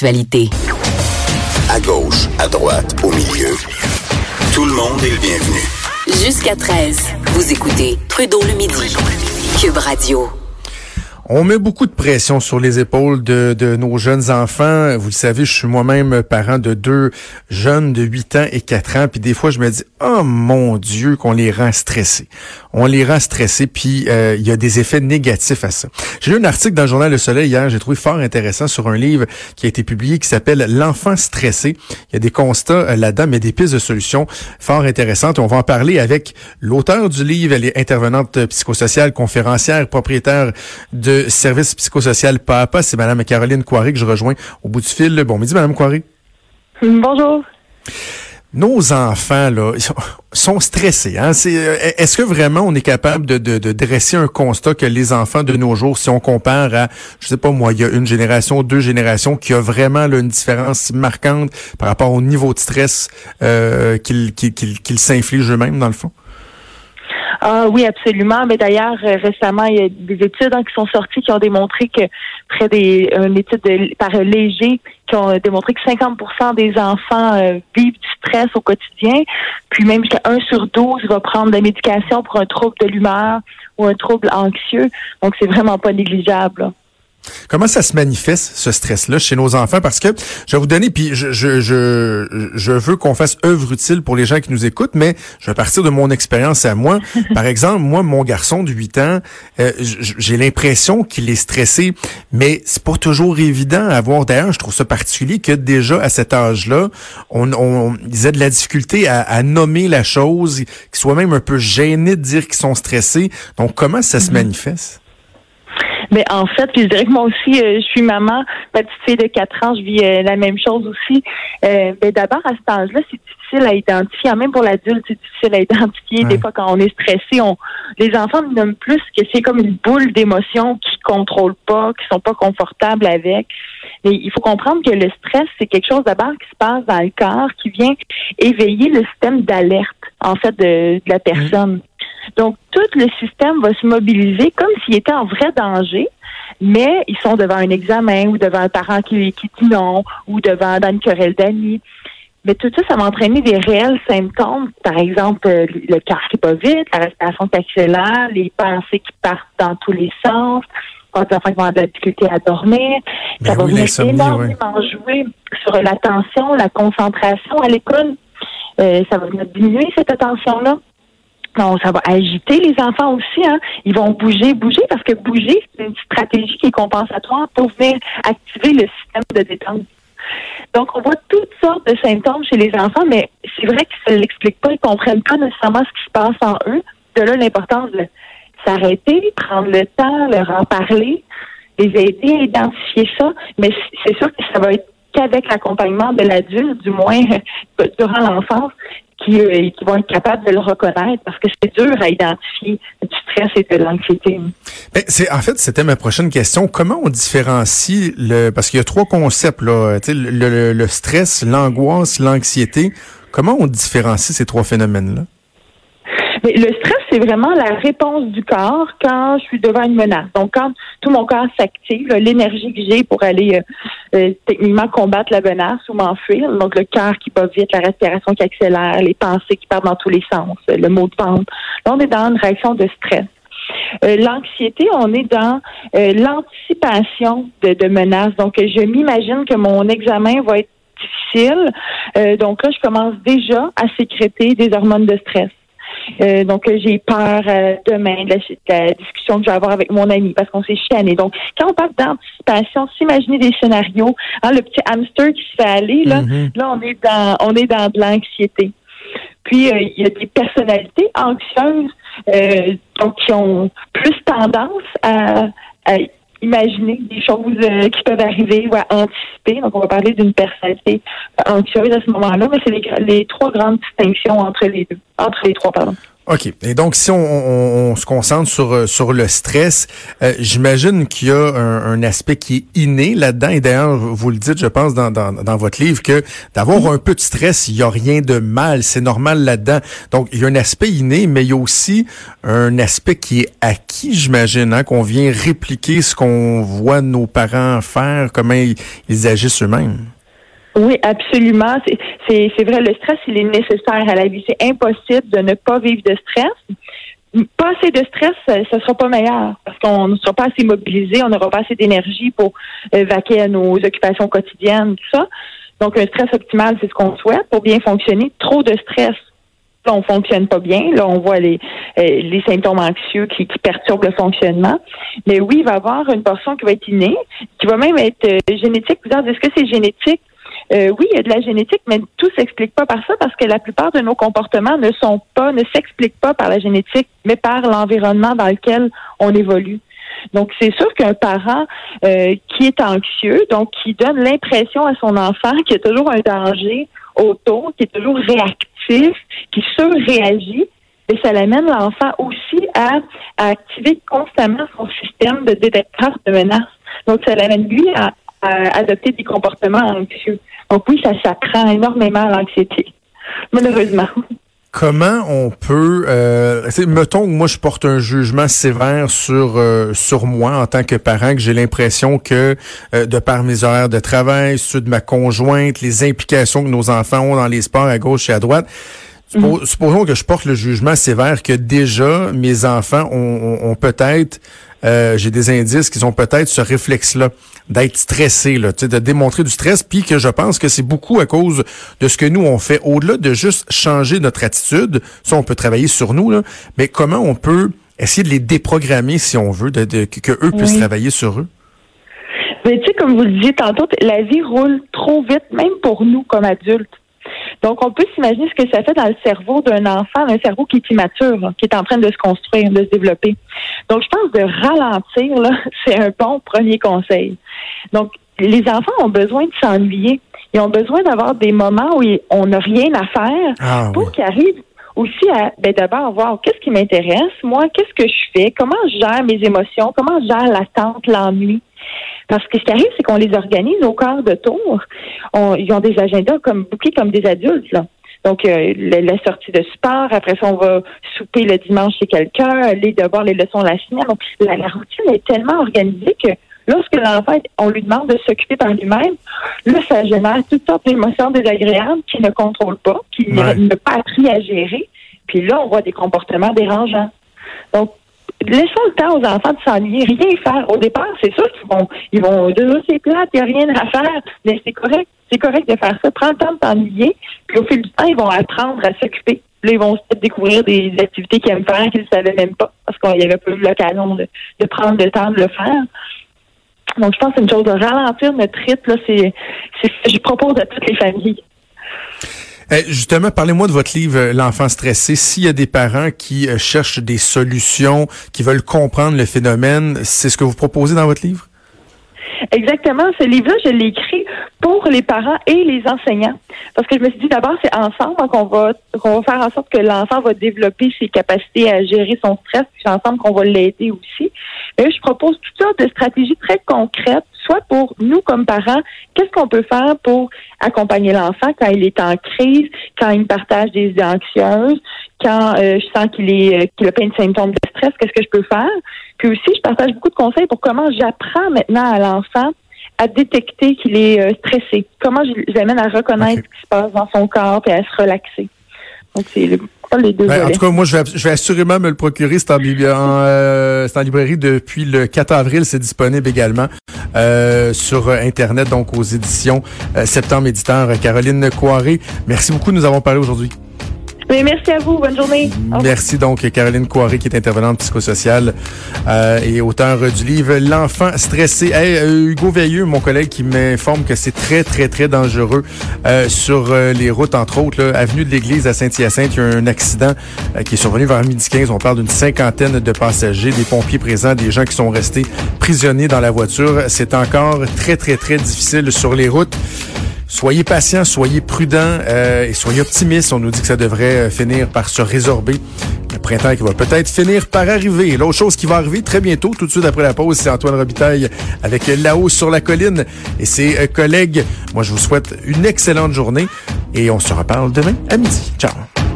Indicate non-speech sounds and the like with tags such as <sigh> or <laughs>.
Actualité. À gauche, à droite, au milieu. Tout le monde est le bienvenu. Jusqu'à 13, vous écoutez Trudeau le midi. Cube Radio. On met beaucoup de pression sur les épaules de, de, nos jeunes enfants. Vous le savez, je suis moi-même parent de deux jeunes de 8 ans et 4 ans. Puis des fois, je me dis, oh mon Dieu, qu'on les rend stressés. On les rend stressés, puis euh, il y a des effets négatifs à ça. J'ai lu un article dans le journal Le Soleil hier, j'ai trouvé fort intéressant sur un livre qui a été publié qui s'appelle L'enfant stressé. Il y a des constats euh, là-dedans, mais des pistes de solutions fort intéressantes. On va en parler avec l'auteur du livre. Elle est intervenante psychosociale, conférencière, propriétaire de service psychosocial Papa. C'est Madame Caroline Coiré que je rejoins au bout du fil. Bon midi, Madame Coiré. Bonjour. Nos enfants là sont stressés. Hein? Euh, est-ce que vraiment on est capable de, dresser un constat que les enfants de nos jours, si on compare à, je sais pas moi, il y a une génération, deux générations, qui a vraiment une différence marquante par rapport au niveau de stress euh, qu'ils qu'ils s'infligent eux-mêmes dans le fond? Ah oui, absolument. Mais d'ailleurs, euh, récemment, il y a des études hein, qui sont sorties qui ont démontré que près des une étude de, par Léger qui ont démontré que 50% des enfants euh, vivent du stress au quotidien, puis même jusqu'à 1 sur 12 va prendre des médications pour un trouble de l'humeur ou un trouble anxieux. Donc c'est vraiment pas négligeable. Comment ça se manifeste, ce stress-là, chez nos enfants? Parce que je vais vous donner, puis je, je, je, je veux qu'on fasse œuvre utile pour les gens qui nous écoutent, mais je vais partir de mon expérience à moi. <laughs> Par exemple, moi, mon garçon de 8 ans, euh, j'ai l'impression qu'il est stressé, mais c'est pas toujours évident à voir. D'ailleurs, je trouve ça particulier que déjà à cet âge-là, on, on ils aient de la difficulté à, à nommer la chose, qu'ils soient même un peu gênés de dire qu'ils sont stressés. Donc, comment ça se mm-hmm. manifeste? Mais en fait, puis je dirais que moi aussi, euh, je suis maman, ma petite fille de 4 ans, je vis euh, la même chose aussi. Euh, mais d'abord, à cet âge-là, c'est difficile à identifier. Même pour l'adulte, c'est difficile à identifier. Des fois, quand on est stressé, on les enfants nous nomment plus que c'est comme une boule d'émotions qu'ils contrôlent pas, qui sont pas confortables avec. Mais il faut comprendre que le stress, c'est quelque chose d'abord qui se passe dans le corps, qui vient éveiller le système d'alerte, en fait, de, la personne. Donc, tout le système va se mobiliser comme s'il était en vrai danger, mais ils sont devant un examen ou devant un parent qui, qui dit non ou devant dans une querelle d'amis. Mais tout ça, ça va entraîner des réels symptômes. Par exemple, euh, le cœur qui va vite, la respiration qui accélère, les pensées qui partent dans tous les sens, les enfants vont avoir de la difficulté à dormir. ça ben va énormément jouer sur l'attention, la concentration à l'école. Euh, ça va venir diminuer cette attention-là. Ça va agiter les enfants aussi. Hein. Ils vont bouger, bouger, parce que bouger, c'est une stratégie qui est compensatoire pour venir activer le système de détente. Donc, on voit toutes sortes de symptômes chez les enfants, mais c'est vrai qu'ils ne l'expliquent pas, ils ne comprennent pas nécessairement ce qui se passe en eux. De là, l'importance de s'arrêter, prendre le temps, leur en parler, les aider à identifier ça. Mais c'est sûr que ça va être qu'avec l'accompagnement de l'adulte, du moins <laughs> durant l'enfance, qui, euh, qui vont être capables de le reconnaître parce que c'est dur à identifier du stress et de l'anxiété. Ben, c'est en fait c'était ma prochaine question. Comment on différencie le parce qu'il y a trois concepts là, le, le, le stress, l'angoisse, l'anxiété. Comment on différencie ces trois phénomènes là? Mais le stress, c'est vraiment la réponse du corps quand je suis devant une menace. Donc, quand tout mon corps s'active, l'énergie que j'ai pour aller euh, euh, techniquement combattre la menace ou m'enfuir, donc le cœur qui bat vite, la respiration qui accélère, les pensées qui partent dans tous les sens, le mot de pente. Là, on est dans une réaction de stress. Euh, l'anxiété, on est dans l'anticipation de, de menaces. Donc, je m'imagine que mon examen va être difficile. donc là, je commence déjà à sécréter des hormones de stress. Euh, donc, j'ai peur euh, demain de la, discussion que je vais avoir avec mon ami parce qu'on s'est chiané. Donc, quand on parle d'anticipation, s'imaginer des scénarios, hein, le petit hamster qui se fait aller, là, mm-hmm. là, on est dans, on est dans de l'anxiété. Puis, euh, il y a des personnalités anxieuses, donc qui ont plus tendance à, à imaginer des choses euh, qui peuvent arriver ou à anticiper. Donc, on va parler d'une personnalité anxieuse à ce moment-là, mais c'est les, trois grandes distinctions entre les deux, entre les trois, pardon. OK. Et donc, si on, se concentre sur, euh, sur le stress, euh, j'imagine qu'il y a un, aspect qui est inné là-dedans. Et d'ailleurs, vous le dites, je pense, dans, dans, dans votre livre, que d'avoir un peu de stress, il n'y a rien de mal. C'est normal là-dedans. Donc, il y a un aspect inné, mais il y a aussi un aspect qui est acquis, j'imagine, hein, qu'on vient répliquer ce qu'on voit nos parents faire, comment ils agissent eux-mêmes. Oui, absolument. C'est vrai, le stress, il est nécessaire à la vie. C'est impossible de ne pas vivre de stress. Pas assez de stress, ça ne sera pas meilleur parce qu'on ne sera pas assez mobilisé, on n'aura pas assez d'énergie pour euh, vaquer à nos occupations quotidiennes, tout ça. Donc, un stress optimal, c'est ce qu'on souhaite pour bien fonctionner. Trop de stress, là, on fonctionne pas bien. Là, on voit les, euh, les symptômes anxieux qui, qui, perturbent le fonctionnement. Mais oui, il va y avoir une portion qui va être innée, qui va même être euh, génétique. Vous dites, est-ce que c'est génétique? Euh, oui, il y a de la génétique, mais tout s'explique pas par ça parce que la plupart de nos comportements ne sont pas, ne s'expliquent pas par la génétique, mais par l'environnement dans lequel on évolue. Donc, c'est sûr qu'un parent euh, qui est anxieux, donc qui donne l'impression à son enfant qu'il y a toujours un danger autour, qui est toujours réactif, qui surréagit, et ça l'amène l'enfant aussi à, à, activer constamment son système de détecteur de menaces. Donc, ça l'amène lui à adopter des comportements anxieux. Donc oui, ça s'apprend énormément à l'anxiété, <laughs> malheureusement. Comment on peut, euh, mettons que moi je porte un jugement sévère sur euh, sur moi en tant que parent, que j'ai l'impression que euh, de par mes horaires de travail, ceux de ma conjointe, les implications que nos enfants ont dans les sports à gauche et à droite, mm. Supposons que je porte le jugement sévère que déjà mes enfants ont peut-être euh, j'ai des indices qu'ils ont peut-être ce réflexe-là d'être stressés, là, de démontrer du stress, puis que je pense que c'est beaucoup à cause de ce que nous on fait. Au-delà de juste changer notre attitude, ça on peut travailler sur nous, là, mais comment on peut essayer de les déprogrammer si on veut, de, que, eux puissent travailler sur eux? Mais tu sais, comme vous le disiez tantôt, la vie roule trop vite, même pour nous comme adultes. Donc, on peut s'imaginer ce que ça fait dans le cerveau d'un enfant, un cerveau qui est immature, qui est en train de se construire, de se développer. Donc, je pense de ralentir, là, <laughs> c'est un bon premier conseil. Donc, les enfants ont besoin de s'ennuyer. Ils ont besoin d'avoir des moments où on n'a rien à faire ah, pour qu'ils arrivent aussi à ben d'abord voir qu'est-ce qui m'intéresse, moi, qu'est-ce que je fais, comment je gère mes émotions, comment je gère l'attente, l'ennui. Parce que ce qui arrive, c'est qu'on les organise au quart de tour. ils ont des agendas comme bouqués comme des adultes, là. Donc, euh, la, sortie de sport, après ça, on va souper le dimanche chez quelqu'un, aller devoir les leçons la semaine. Donc, la, routine est tellement organisée que lorsque l'enfant, on lui demande de s'occuper par lui-même, là, ça génère toutes sortes d'émotions désagréables qu'il ne contrôle pas, qu'il n'a pas appris à gérer. Puis là, on voit des comportements dérangeants. Donc, laissons le temps aux enfants de s'ennuyer, rien faire. Au départ, c'est sûr qu'ils vont, ils vont dire, c'est plate, il n'y a rien à faire, mais c'est correct. C'est correct de faire ça. Prends le temps de t'ennuyer, puis au fil du temps, ils vont apprendre à s'occuper. Là, ils vont peut-être découvrir des activités qu'ils aiment faire qu'ils ne savaient même pas, parce qu'il n'y avait pas eu l'occasion de, prendre le temps de le faire. Donc, je pense que c'est une chose de ralentir notre rythme. C'est, je propose à toutes les familles. Eh, justement, parlez-moi de votre livre euh, L'enfant stressé. S'il y a des parents qui euh, cherchent des solutions, qui veulent comprendre le phénomène, c'est ce que vous proposez dans votre livre? Exactement. Ce livre-là, je l'ai écrit pour les parents et les enseignants. Parce que je me suis dit d'abord, c'est ensemble qu'on va qu'on va faire en sorte que l'enfant va développer ses capacités à gérer son stress, puis ensemble qu'on va l'aider aussi. Et je propose toutes sortes de stratégies très concrètes, soit pour nous comme parents, qu'est-ce qu'on peut faire pour accompagner l'enfant quand il est en crise, quand il partage des idées anxieuses, quand euh, je sens qu'il est euh, qu'il a plein de symptômes de stress, qu'est-ce que je peux faire? Puis aussi, je partage beaucoup de conseils pour comment j'apprends maintenant à l'enfant à détecter qu'il est euh, stressé. Comment je l'amène à reconnaître ce qui se passe dans son corps et à se relaxer. Donc, c'est les deux ben, En tout cas, moi, je vais, je vais assurément me le procurer. C'est en, euh, en, librairie depuis le 4 avril. C'est disponible également euh, sur Internet, donc aux éditions Septembre Éditeur. Caroline Coiré, merci beaucoup. Nous avons parlé aujourd'hui merci à vous. Bonne journée. Merci donc Caroline Coiré qui est intervenante psychosociale euh, et auteur du livre L'enfant stressé. Euh, Hugo Veilleux, mon collègue, qui m'informe que c'est très très très dangereux euh, sur les routes, entre autres, avenue de l'Église à Saint-Hyacinthe, il y a un accident qui est survenu vers midi 15. On parle d'une cinquantaine de passagers, des pompiers présents, des gens qui sont restés prisonniers dans la voiture. C'est encore très très très difficile sur les routes. Soyez patients, soyez prudents euh, et soyez optimistes. On nous dit que ça devrait finir par se résorber. Le printemps qui va peut-être finir par arriver. L'autre chose qui va arriver très bientôt, tout de suite après la pause, c'est Antoine Robitaille avec là-haut sur la colline et ses collègues. Moi, je vous souhaite une excellente journée et on se reparle demain à midi. Ciao.